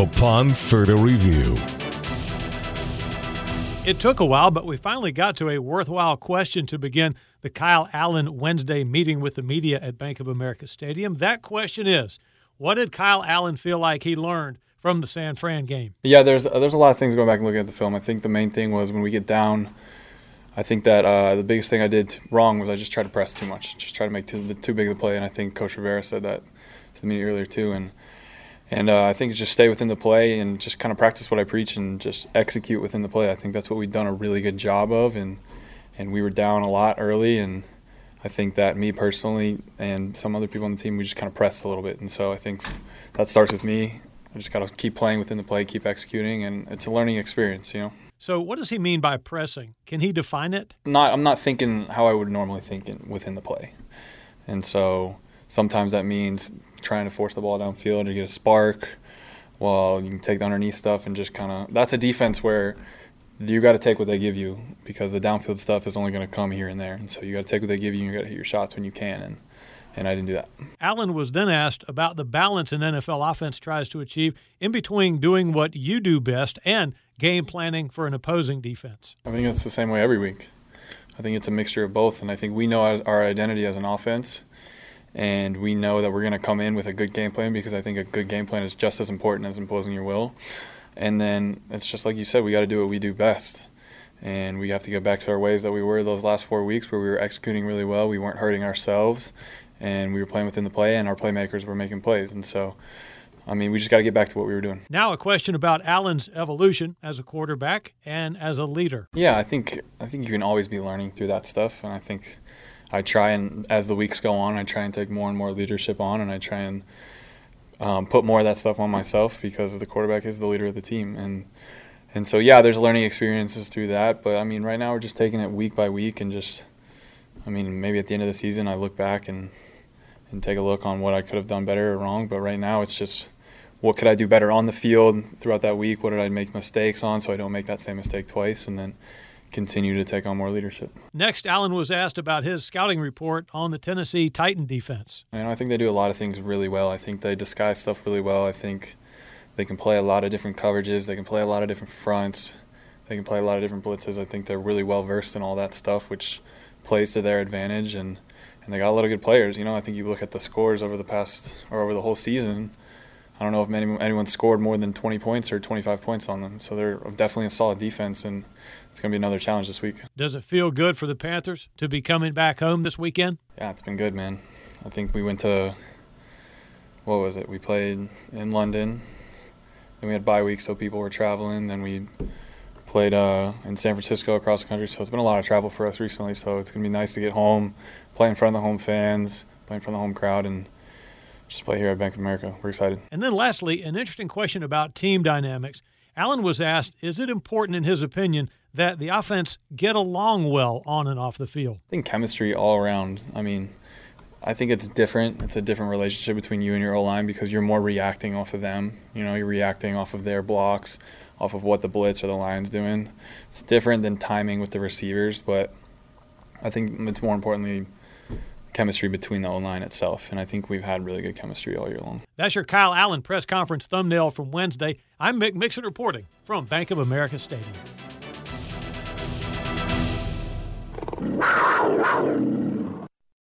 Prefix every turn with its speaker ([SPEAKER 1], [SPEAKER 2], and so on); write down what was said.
[SPEAKER 1] upon further review.
[SPEAKER 2] It took a while, but we finally got to a worthwhile question to begin the Kyle Allen Wednesday meeting with the media at Bank of America Stadium. That question is what did Kyle Allen feel like he learned from the San Fran game?
[SPEAKER 3] Yeah, there's there's a lot of things going back and looking at the film. I think the main thing was when we get down. I think that uh, the biggest thing I did wrong was I just tried to press too much, just try to make too, too big of a play, and I think Coach Rivera said that to me earlier too. And and uh, I think it's just stay within the play and just kind of practice what I preach and just execute within the play. I think that's what we've done a really good job of, and and we were down a lot early, and I think that me personally and some other people on the team we just kind of pressed a little bit, and so I think that starts with me. I just got to keep playing within the play, keep executing, and it's a learning experience, you know.
[SPEAKER 2] So, what does he mean by pressing? Can he define it?
[SPEAKER 3] Not, I'm not thinking how I would normally think in, within the play, and so sometimes that means trying to force the ball downfield to get a spark. Well, you can take the underneath stuff and just kind of. That's a defense where you got to take what they give you because the downfield stuff is only going to come here and there, and so you got to take what they give you. and You got to hit your shots when you can, and and I didn't do that.
[SPEAKER 2] Allen was then asked about the balance an NFL offense tries to achieve in between doing what you do best and game planning for an opposing defense.
[SPEAKER 3] I think it's the same way every week. I think it's a mixture of both, and I think we know our identity as an offense and we know that we're going to come in with a good game plan because I think a good game plan is just as important as imposing your will. And then it's just like you said, we got to do what we do best. And we have to get back to our ways that we were those last four weeks where we were executing really well. We weren't hurting ourselves, and we were playing within the play, and our playmakers were making plays. And so, I mean, we just got to get back to what we were doing.
[SPEAKER 2] Now, a question about Allen's evolution as a quarterback and as a leader.
[SPEAKER 3] Yeah, I think I think you can always be learning through that stuff, and I think I try and as the weeks go on, I try and take more and more leadership on, and I try and um, put more of that stuff on myself because the quarterback is the leader of the team, and and so yeah, there's learning experiences through that. But I mean, right now we're just taking it week by week, and just I mean, maybe at the end of the season, I look back and and take a look on what I could have done better or wrong. But right now, it's just what could I do better on the field throughout that week? What did I make mistakes on so I don't make that same mistake twice? And then continue to take on more leadership.
[SPEAKER 2] Next, Allen was asked about his scouting report on the Tennessee Titan defense.
[SPEAKER 3] And I think they do a lot of things really well. I think they disguise stuff really well. I think they can play a lot of different coverages. They can play a lot of different fronts. They can play a lot of different blitzes. I think they're really well versed in all that stuff, which plays to their advantage. And, and they got a lot of good players. You know, I think you look at the scores over the past or over the whole season. I don't know if many, anyone scored more than 20 points or 25 points on them. So they're definitely a solid defense, and it's going to be another challenge this week.
[SPEAKER 2] Does it feel good for the Panthers to be coming back home this weekend?
[SPEAKER 3] Yeah, it's been good, man. I think we went to, what was it? We played in London. Then we had bye week, so people were traveling. Then we played uh, in San Francisco across the country. So it's been a lot of travel for us recently. So it's going to be nice to get home, play in front of the home fans, play in front of the home crowd, and – just play here at Bank of America. We're excited.
[SPEAKER 2] And then, lastly, an interesting question about team dynamics. Allen was asked, is it important, in his opinion, that the offense get along well on and off the field?
[SPEAKER 3] I think chemistry all around. I mean, I think it's different. It's a different relationship between you and your O line because you're more reacting off of them. You know, you're reacting off of their blocks, off of what the blitz or the line's doing. It's different than timing with the receivers, but I think it's more importantly chemistry between the O line itself. And I think we've had really good chemistry all year long.
[SPEAKER 2] That's your Kyle Allen press conference thumbnail from Wednesday. I'm Mick Mixon reporting from Bank of America Stadium.